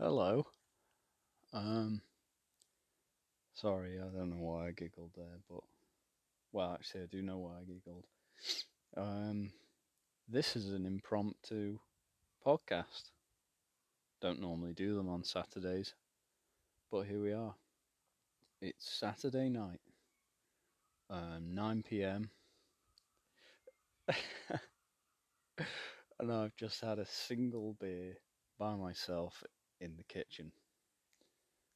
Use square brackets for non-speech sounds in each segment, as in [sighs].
Hello. Um, sorry, I don't know why I giggled there, but well, actually, I do know why I giggled. Um, this is an impromptu podcast. Don't normally do them on Saturdays, but here we are. It's Saturday night, um, 9 p.m. [laughs] and I've just had a single beer by myself in the kitchen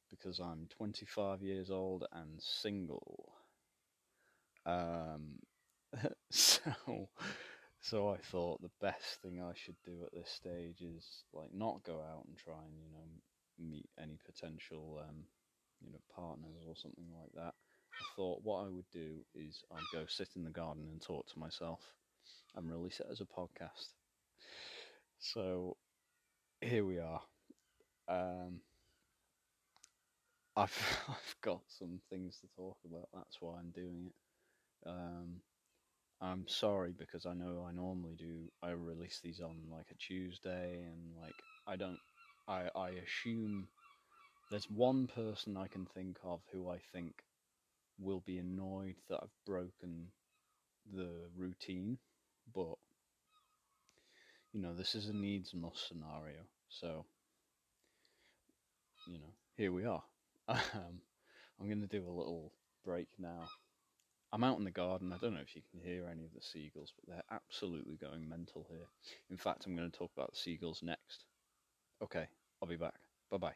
because I'm 25 years old and single. Um, [laughs] so, so I thought the best thing I should do at this stage is like not go out and try and you know meet any potential um, you know partners or something like that. I thought what I would do is I'd go sit in the garden and talk to myself and release it as a podcast. So here we are. Um, I've [laughs] I've got some things to talk about. That's why I'm doing it. Um, I'm sorry because I know I normally do. I release these on like a Tuesday, and like I don't. I I assume there's one person I can think of who I think will be annoyed that I've broken the routine, but you know this is a needs must scenario, so here we are. [laughs] Um, I'm going to do a little break now. I'm out in the garden. I don't know if you can hear any of the seagulls, but they're absolutely going mental here. In fact, I'm going to talk about the seagulls next. Okay, I'll be back. Bye bye.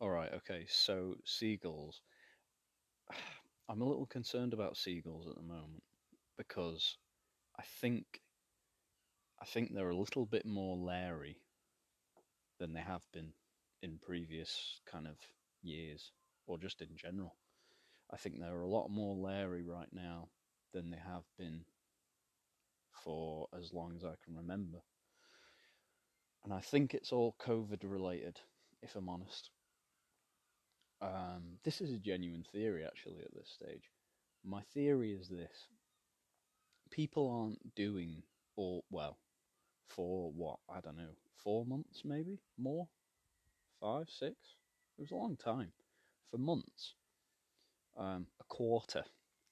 All right, okay, so seagulls. [sighs] I'm a little concerned about seagulls at the moment because I think I think they're a little bit more leery than they have been in previous kind of years or just in general. I think they're a lot more leery right now than they have been for as long as I can remember. And I think it's all COVID related, if I'm honest. Um, this is a genuine theory, actually, at this stage. My theory is this people aren't doing, or, well, for what? I don't know, four months maybe? More? Five, six? It was a long time. For months. Um, a quarter,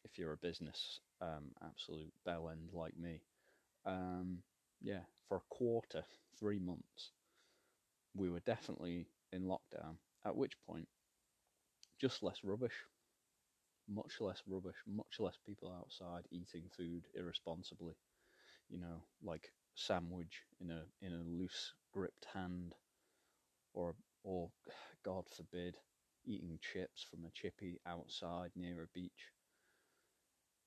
if you're a business um, absolute bell end like me. Um, yeah, for a quarter, three months, we were definitely in lockdown. At which point, just less rubbish, much less rubbish, much less people outside eating food irresponsibly. You know, like sandwich in a in a loose gripped hand, or or [sighs] God forbid, eating chips from a chippy outside near a beach.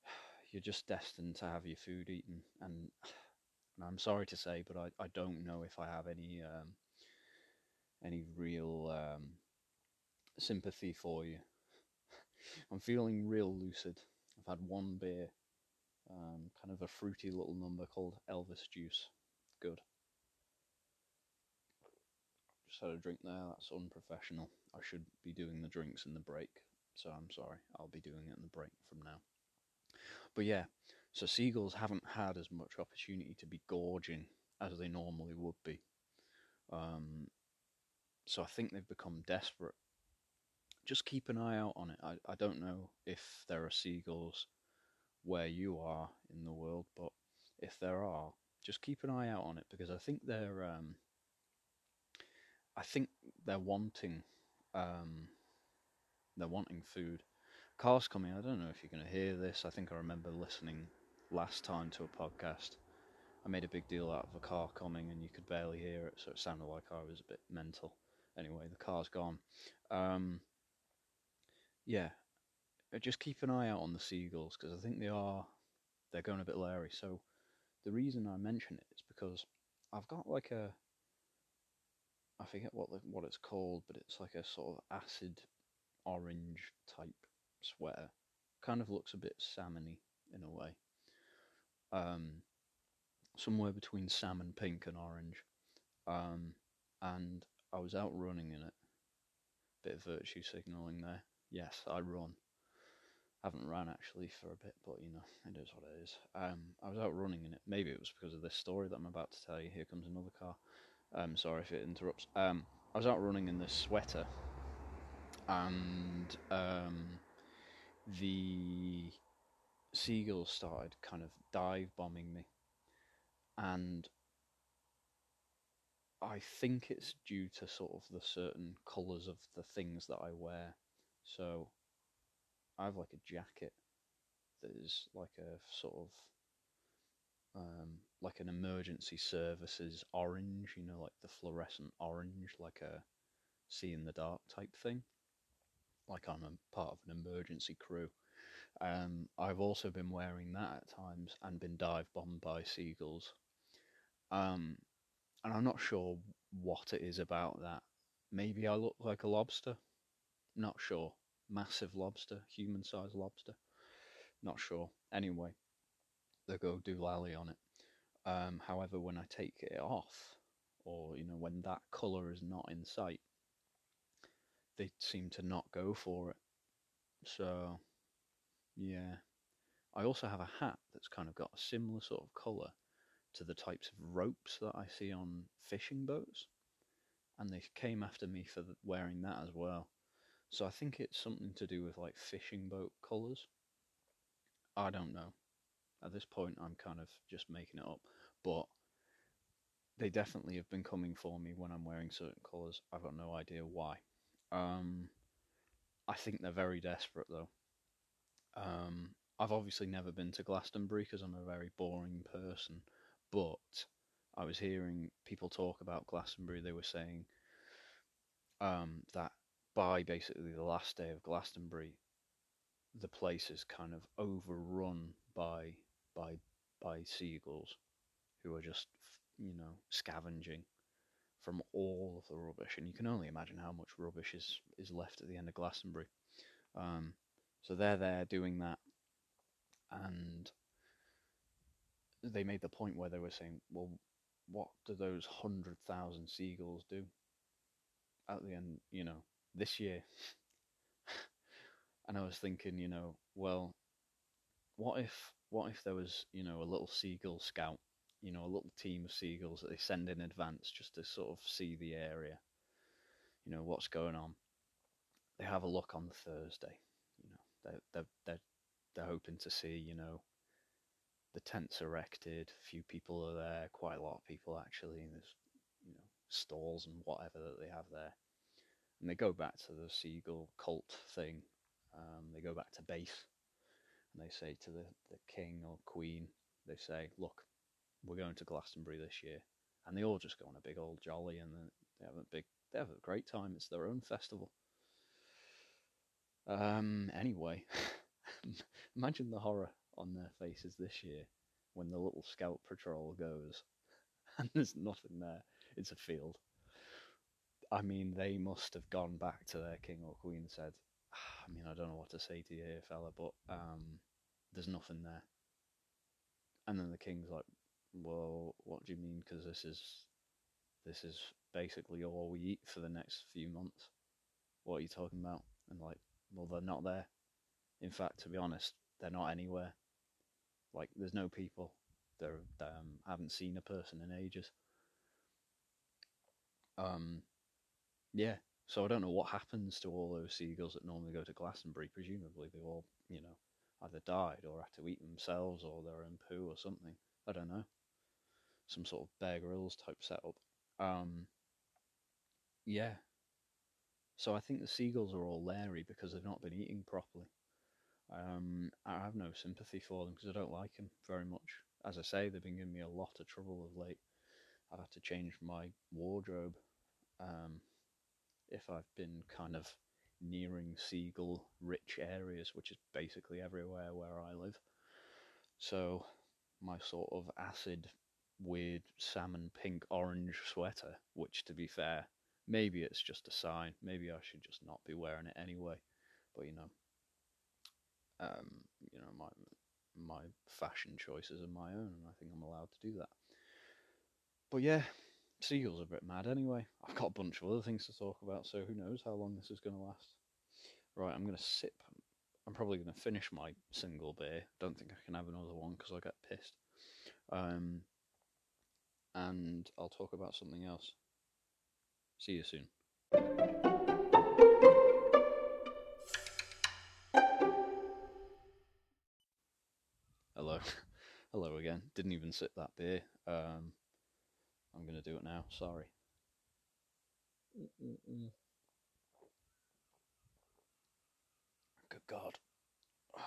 [sighs] You're just destined to have your food eaten, and, [sighs] and I'm sorry to say, but I, I don't know if I have any um, any real um, sympathy for you. I'm feeling real lucid. I've had one beer, um, kind of a fruity little number called Elvis Juice. Good. Just had a drink there. That's unprofessional. I should be doing the drinks in the break. So I'm sorry. I'll be doing it in the break from now. But yeah, so seagulls haven't had as much opportunity to be gorging as they normally would be. Um, so I think they've become desperate. Just keep an eye out on it. I, I don't know if there are seagulls where you are in the world, but if there are, just keep an eye out on it because I think they're um, I think they're wanting um, they're wanting food. Cars coming. I don't know if you're going to hear this. I think I remember listening last time to a podcast. I made a big deal out of a car coming, and you could barely hear it, so it sounded like I was a bit mental. Anyway, the car's gone. Um, yeah, uh, just keep an eye out on the seagulls because I think they are they're going a bit leery. So the reason I mention it is because I've got like a I forget what the, what it's called, but it's like a sort of acid orange type sweater. Kind of looks a bit salmony in a way. Um, somewhere between salmon pink and orange. Um, and I was out running in it. Bit of virtue signaling there. Yes, I run. I haven't ran actually for a bit, but you know, it is what it is. Um, I was out running in it. Maybe it was because of this story that I'm about to tell you. Here comes another car. Um, sorry if it interrupts. Um, I was out running in this sweater, and um, the seagulls started kind of dive bombing me, and I think it's due to sort of the certain colours of the things that I wear. So I have like a jacket that is like a sort of um, like an emergency services orange, you know, like the fluorescent orange, like a see in the dark type thing. Like I'm a part of an emergency crew. Um, I've also been wearing that at times and been dive bombed by seagulls. Um, and I'm not sure what it is about that. Maybe I look like a lobster. Not sure. Massive lobster, human sized lobster. Not sure. Anyway, they go doolally on it. Um, however, when I take it off, or you know, when that colour is not in sight, they seem to not go for it. So, yeah. I also have a hat that's kind of got a similar sort of colour to the types of ropes that I see on fishing boats, and they came after me for wearing that as well. So I think it's something to do with like fishing boat colours. I don't know. At this point, I'm kind of just making it up, but they definitely have been coming for me when I'm wearing certain colours. I've got no idea why. Um, I think they're very desperate though. Um, I've obviously never been to Glastonbury because I'm a very boring person, but I was hearing people talk about Glastonbury. They were saying um, that by basically the last day of Glastonbury, the place is kind of overrun by by by seagulls, who are just you know scavenging from all of the rubbish, and you can only imagine how much rubbish is is left at the end of Glastonbury. Um, so they're there doing that, and they made the point where they were saying, "Well, what do those hundred thousand seagulls do at the end? You know, this year?" and I was thinking, you know, well, what if what if there was, you know, a little seagull scout, you know, a little team of seagulls that they send in advance just to sort of see the area, you know, what's going on. They have a look on Thursday, you know, they're they're they're, they're hoping to see, you know, the tents erected, few people are there, quite a lot of people actually, and there's you know stalls and whatever that they have there, and they go back to the seagull cult thing. Um, they go back to base, and they say to the the king or queen, they say, look, we're going to Glastonbury this year, and they all just go on a big old jolly, and they have a big, they have a great time. It's their own festival. Um. Anyway, [laughs] imagine the horror on their faces this year when the little scout patrol goes [laughs] and there's nothing there. It's a field. I mean, they must have gone back to their king or queen and said, "Ah, I mean, I don't know what to say to you here, fella, but um, there's nothing there. And then the king's like, well, what do you mean? Because this is this is basically all we eat for the next few months. What are you talking about? And like, well, they're not there. In fact, to be honest, they're not anywhere. Like, there's no people. They're um, haven't seen a person in ages. Um, yeah. So I don't know what happens to all those seagulls that normally go to Glastonbury. Presumably, they all, you know, either died or had to eat themselves or their own poo or something. I don't know. Some sort of Bear Grylls type setup. Um, yeah. So I think the seagulls are all leery because they've not been eating properly. Um, I have no sympathy for them because I don't like them very much. As I say, they've been giving me a lot of trouble of late. I've had to change my wardrobe um, if I've been kind of nearing seagull rich areas, which is basically everywhere where I live. So my sort of acid, weird salmon pink orange sweater, which to be fair, maybe it's just a sign. Maybe I should just not be wearing it anyway. But you know, um, you know my my fashion choices are my own, and I think I'm allowed to do that. But yeah, seagulls a bit mad anyway. I've got a bunch of other things to talk about, so who knows how long this is going to last. Right, I'm going to sip I'm probably going to finish my single beer. Don't think I can have another one because I get pissed. Um, and I'll talk about something else. See you soon. Hello. [laughs] Hello again. Didn't even sip that beer. Um, I'm going to do it now. Sorry. Good God. [sighs]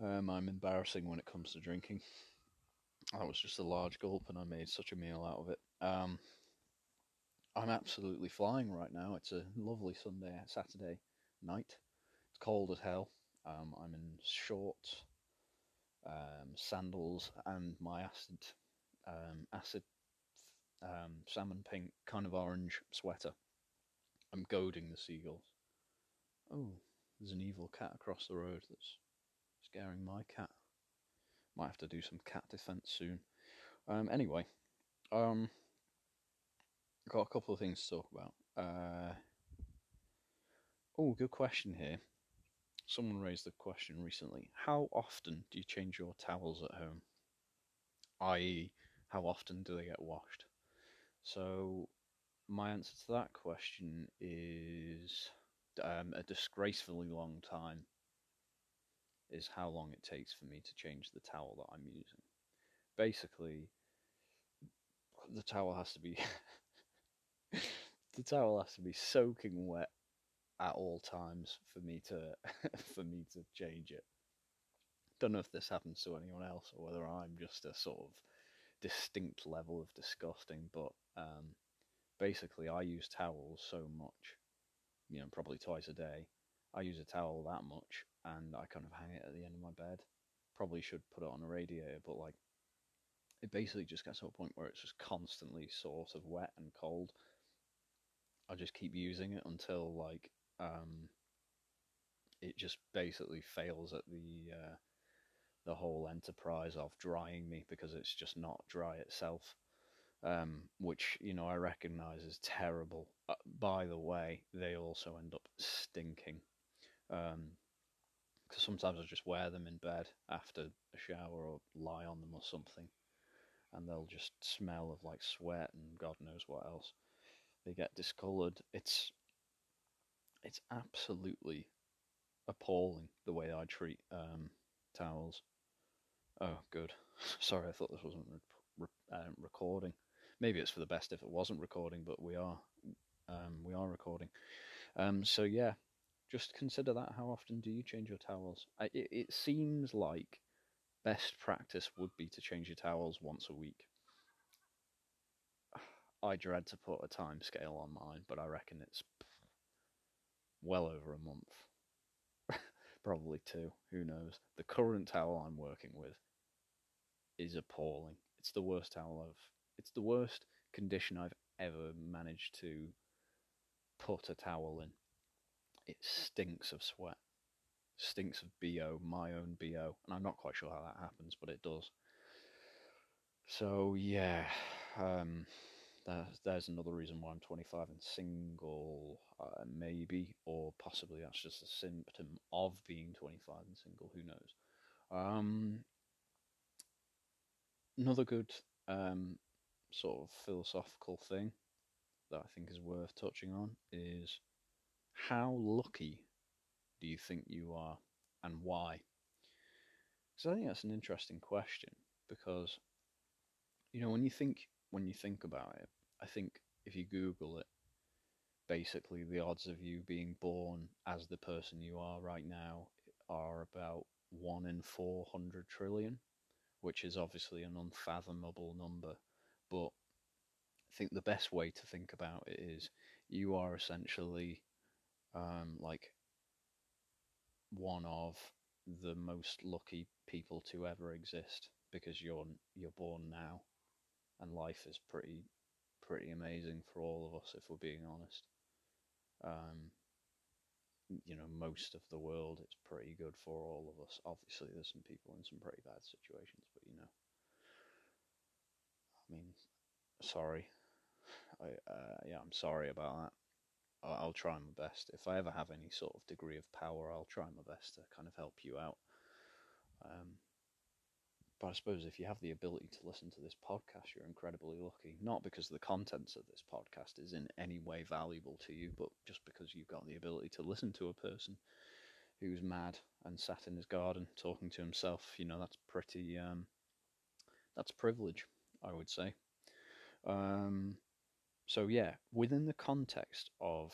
Um, I'm embarrassing when it comes to drinking. That was just a large gulp, and I made such a meal out of it. Um, I'm absolutely flying right now. It's a lovely Sunday, Saturday night. It's cold as hell. Um, I'm in shorts, um, sandals, and my acid, um, acid, um, salmon pink, kind of orange sweater. I'm goading the seagulls. Oh, there's an evil cat across the road that's scaring my cat. Might have to do some cat defense soon. Um, anyway, um, got a couple of things to talk about. Uh, oh, good question here. Someone raised the question recently. How often do you change your towels at home? I.e., how often do they get washed? So, my answer to that question is um, a disgracefully long time is how long it takes for me to change the towel that I'm using. Basically, the towel has to be [laughs] the towel has to be soaking wet at all times for me to [laughs] for me to change it. Don't know if this happens to anyone else or whether I'm just a sort of distinct level of disgusting, but um, basically I use towels so much, you know, probably twice a day. I use a towel that much and I kind of hang it at the end of my bed. Probably should put it on a radiator, but like it basically just gets to a point where it's just constantly sort of wet and cold. I just keep using it until like um, it just basically fails at the uh, the whole enterprise of drying me because it's just not dry itself. Um, which you know I recognise is terrible. Uh, by the way, they also end up stinking. Um, because sometimes I just wear them in bed after a shower or lie on them or something, and they'll just smell of like sweat and God knows what else. They get discoloured. It's it's absolutely appalling the way I treat um, towels. Oh, good. [laughs] Sorry, I thought this wasn't re- re- uh, recording. Maybe it's for the best if it wasn't recording, but we are um, we are recording. Um, so yeah, just consider that. How often do you change your towels? I, it, it seems like best practice would be to change your towels once a week. [sighs] I dread to put a time scale on mine, but I reckon it's well over a month. [laughs] Probably two, who knows. The current towel I'm working with is appalling. It's the worst towel I've it's the worst condition I've ever managed to put a towel in. It stinks of sweat. Stinks of BO, my own BO. And I'm not quite sure how that happens, but it does. So yeah, um, there's, there's another reason why I'm 25 and single, uh, maybe, or possibly that's just a symptom of being 25 and single. Who knows? Um, another good um, sort of philosophical thing that I think is worth touching on is how lucky do you think you are and why? So I think that's an interesting question because you know when you think when you think about it, I think if you Google it, basically the odds of you being born as the person you are right now are about one in four hundred trillion, which is obviously an unfathomable number. But I think the best way to think about it is you are essentially um, like one of the most lucky people to ever exist because you're you're born now, and life is pretty pretty amazing for all of us if we're being honest. Um, you know, most of the world it's pretty good for all of us. Obviously, there's some people in some pretty bad situations, but you know, I mean, sorry, I uh, yeah, I'm sorry about that. I'll try my best. If I ever have any sort of degree of power, I'll try my best to kind of help you out. Um, but I suppose if you have the ability to listen to this podcast, you're incredibly lucky. Not because the contents of this podcast is in any way valuable to you, but just because you've got the ability to listen to a person who's mad and sat in his garden talking to himself. You know, that's pretty. Um, that's privilege, I would say. Um, so yeah, within the context of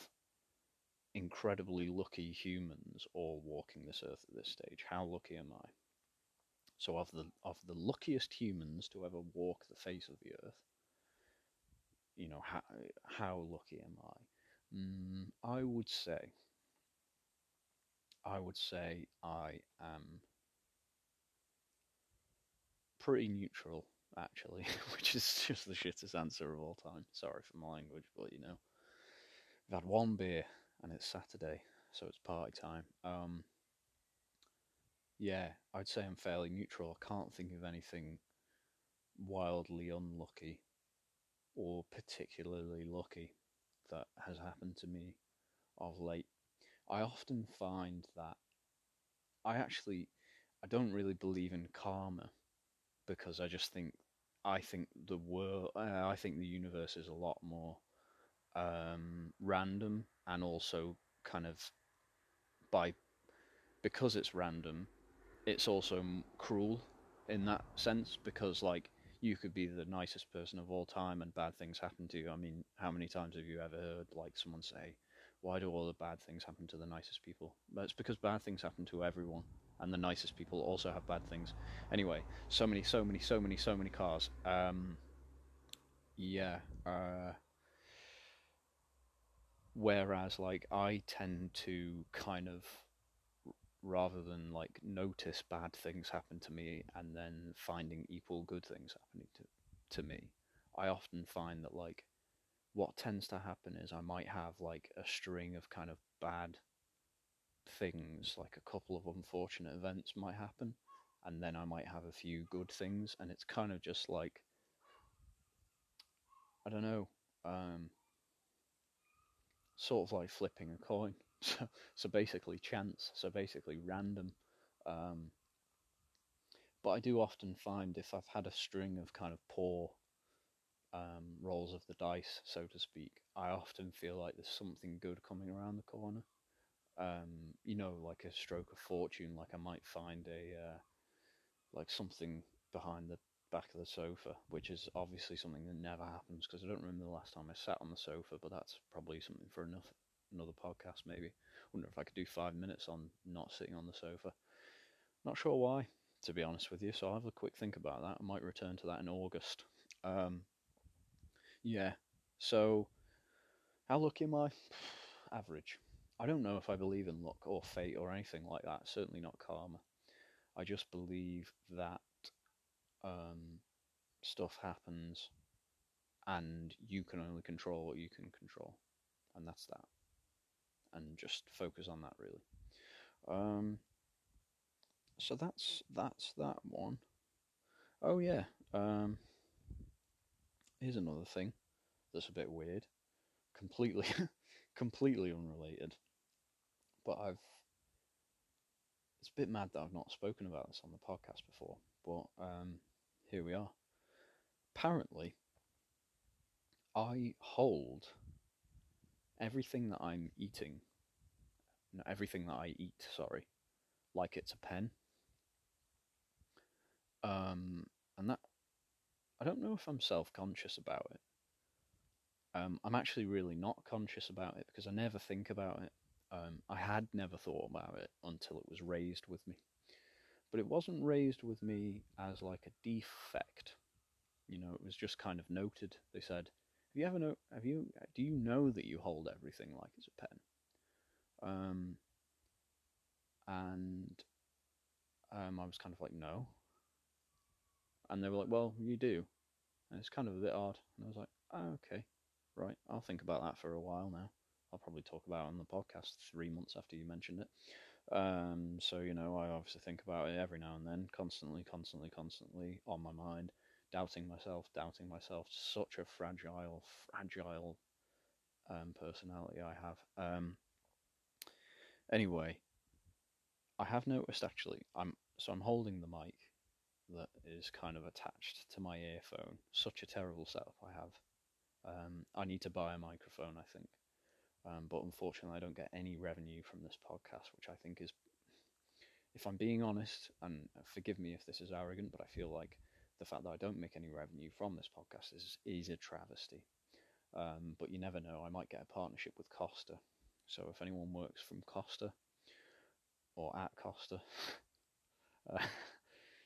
incredibly lucky humans all walking this earth at this stage, how lucky am I? So of the of the luckiest humans to ever walk the face of the earth, you know, how how lucky am I? Mm, I would say I would say I am pretty neutral actually, [laughs] which is just the shittest answer of all time. Sorry for my language, but you know, I've had one beer and it's Saturday, so it's party time. Um, yeah, I'd say I'm fairly neutral. I can't think of anything wildly unlucky or particularly lucky that has happened to me of late. I often find that I actually I don't really believe in karma because I just think I think the world uh, I think the universe is a lot more um, random and also kind of by because it's random it's also cruel in that sense because like you could be the nicest person of all time and bad things happen to you. I mean, how many times have you ever heard like someone say, "Why do all the bad things happen to the nicest people?" But it's because bad things happen to everyone, and the nicest people also have bad things. Anyway, so many, so many, so many, so many cars. Um, yeah. Uh, whereas, like, I tend to kind of rather than like notice bad things happen to me and then finding equal good things happening to, to me, I often find that like what tends to happen is I might have like a string of kind of bad things, like a couple of unfortunate events might happen, and then I might have a few good things, and it's kind of just like I don't know, um, sort of like flipping a coin. So, so basically chance. So basically random. Um, but I do often find if I've had a string of kind of poor um, rolls of the dice, so to speak, I often feel like there's something good coming around the corner. Um, you know, like a stroke of fortune. Like I might find a uh, like something behind the back of the sofa, which is obviously something that never happens because I don't remember the last time I sat on the sofa. But that's probably something for enough another podcast maybe. Wonder if I could do five minutes on not sitting on the sofa. Not sure why, to be honest with you. So I'll have a quick think about that. I might return to that in August. Um, yeah. So how lucky am I? [sighs] Average. I don't know if I believe in luck or fate or anything like that. Certainly not karma. I just believe that um, stuff happens and you can only control what you can control. And that's that and just focus on that really. Um, so that's that's that one. Oh yeah. Um, here's another thing that's a bit weird, completely [laughs] completely unrelated. But I've it's a bit mad that I've not spoken about this on the podcast before. But um, here we are. Apparently, I hold everything that I'm eating, no, everything that I eat, sorry, like it's a pen. Um, and that, I don't know if I'm self conscious about it. Um, I'm actually really not conscious about it because I never think about it. Um, I had never thought about it until it was raised with me. But it wasn't raised with me as like a defect. You know, it was just kind of noted. They said, have you ever know? Have you? Do you know that you hold everything like it's a pen? Um, and um, I was kind of like, no. And they were like, well, you do. And it's kind of a bit odd. And I was like, oh, okay, right. I'll think about that for a while now. I'll probably talk about it on the podcast three months after you mentioned it. Um, so, you know, I obviously think about it every now and then, constantly, constantly, constantly on my mind doubting myself, doubting myself. Such a fragile, fragile um, personality I have. Um, anyway, I have noticed actually. I'm so I'm holding the mic that is kind of attached to my earphone. Such a terrible setup I have. Um, I need to buy a microphone, I think. Um, but unfortunately, I don't get any revenue from this podcast, which I think is, if I'm being honest, and forgive me if this is arrogant, but I feel like the fact that I don't make any revenue from this podcast is is a travesty. Um, but you never know; I might get a partnership with Costa. So if anyone works from Costa or at Costa, [laughs] uh,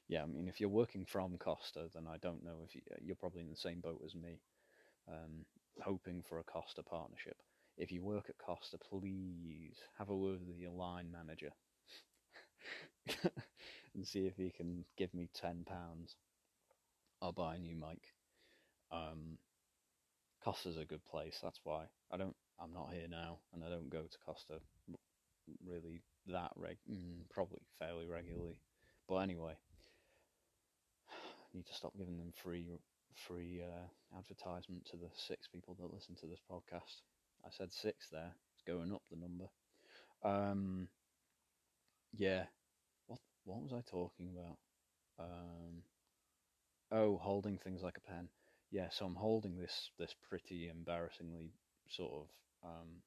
yeah, I mean, if you're working from Costa, then I don't know if you, you're probably in the same boat as me, um, hoping for a Costa partnership. If you work at Costa, please have a word with your line manager [laughs] and see if he can give me ten pounds. I'll buy a new mic. Um, Costa's a good place. That's why I don't. I'm not here now, and I don't go to Costa really that reg. Mm, probably fairly regularly. But anyway, I [sighs] need to stop giving them free free uh, advertisement to the six people that listen to this podcast. I said six there. It's going up the number. Um, yeah. What what was I talking about? Um, oh, holding things like a pen. Yeah, so I'm holding this this pretty embarrassingly sort of um,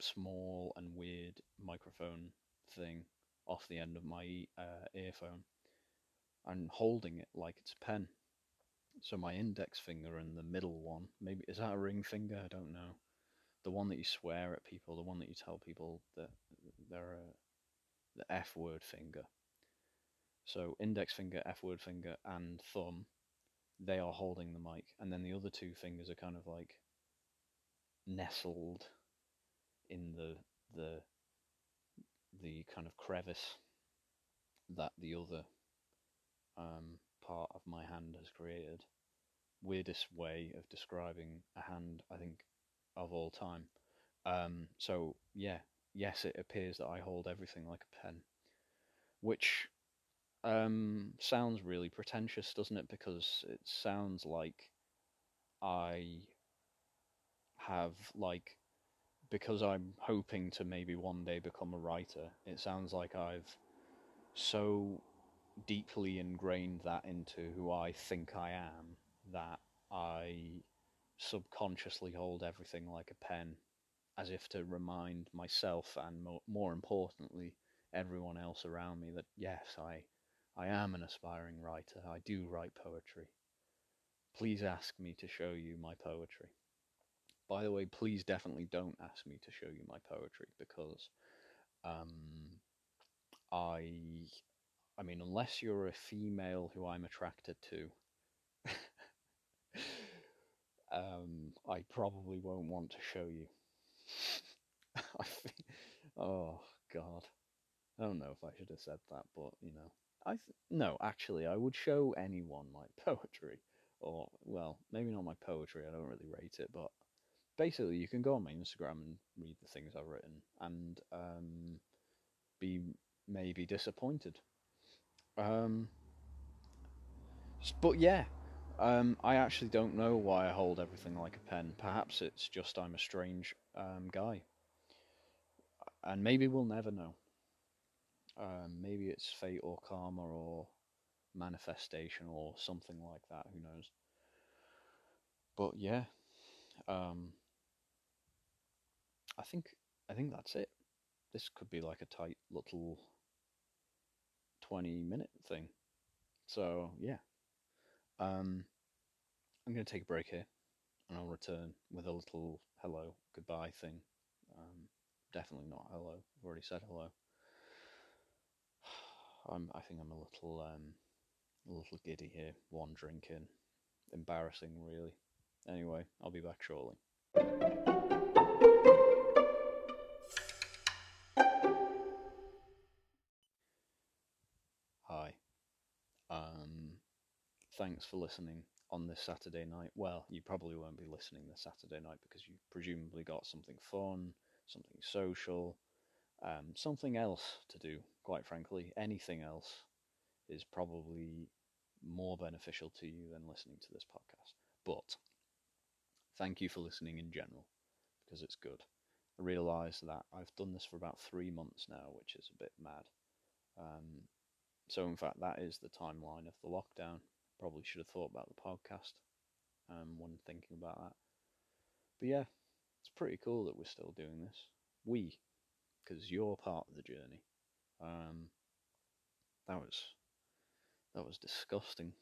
small and weird microphone thing off the end of my uh, earphone and holding it like it's a pen. So my index finger and the middle one, maybe is that a ring finger? I don't know. The one that you swear at people, the one that you tell people that they're a, the F word finger. So index finger, F word finger, and thumb, they are holding the mic, and then the other two fingers are kind of like nestled in the the the kind of crevice that the other um, part of my hand has created. Weirdest way of describing a hand, I think, of all time. Um, so yeah, yes, it appears that I hold everything like a pen, which um, sounds really pretentious, doesn't it? Because it sounds like I have like because I'm hoping to maybe one day become a writer. It sounds like I've so deeply ingrained that into who I think I am that I subconsciously hold everything like a pen, as if to remind myself and more, more importantly everyone else around me that yes, I I am an aspiring writer. I do write poetry. Please ask me to show you my poetry. By the way, please definitely don't ask me to show you my poetry because um, I I mean, unless you're a female who I'm attracted to, [laughs] um, I probably won't want to show you. [laughs] I think, oh God, I don't know if I should have said that, but you know, I th- no, actually, I would show anyone my [laughs] poetry, or well, maybe not my poetry. I don't really rate it, but basically, you can go on my Instagram and read the things I've written and um, be maybe disappointed um, but yeah, um, I actually don't know why I hold everything like a pen. Perhaps it's just I'm a strange um, guy, and maybe we'll never know. Um, maybe it's fate or karma or manifestation or something like that. Who knows? But yeah, um, I think I think that's it. This could be like a tight little 20 minute thing. So, yeah. Um, I'm going to take a break here and I'll return with a little hello, goodbye thing. Um, definitely not hello. I've already said hello. I'm, I think I'm a little, um, a little giddy here. One drink in, embarrassing, really. Anyway, I'll be back shortly. Hi. Um, thanks for listening on this Saturday night. Well, you probably won't be listening this Saturday night because you've presumably got something fun, something social, um, something else to do, quite frankly. Anything else is probably more beneficial to you than listening to this podcast. But thank you for listening in general because it's good. I realise that I've done this for about three months now, which is a bit mad. Um, so, in fact, that is the timeline of the lockdown. Probably should have thought about the podcast um, when thinking about that. But yeah, it's pretty cool that we're still doing this. We, because you're part of the journey. Um, that was that was disgusting.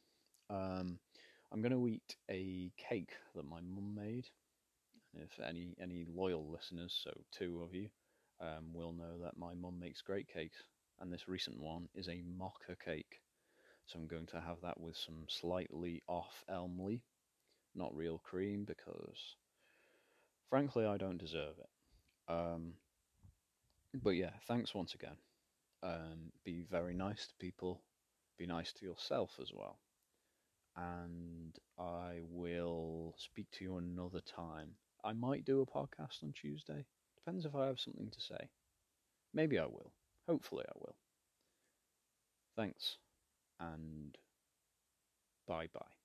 Um, I'm going to eat a cake that my mum made. If any any loyal listeners, so two of you, um, will know that my mum makes great cakes, and this recent one is a mocha cake. So I'm going to have that with some slightly off Elmlea, not real cream, because frankly I don't deserve it. Um, but yeah, thanks once again. Um, be very nice to people. Be nice to yourself as well. And I will speak to you another time. I might do a podcast on Tuesday. Depends if I have something to say. Maybe I will. Hopefully, I will. Thanks, and bye bye.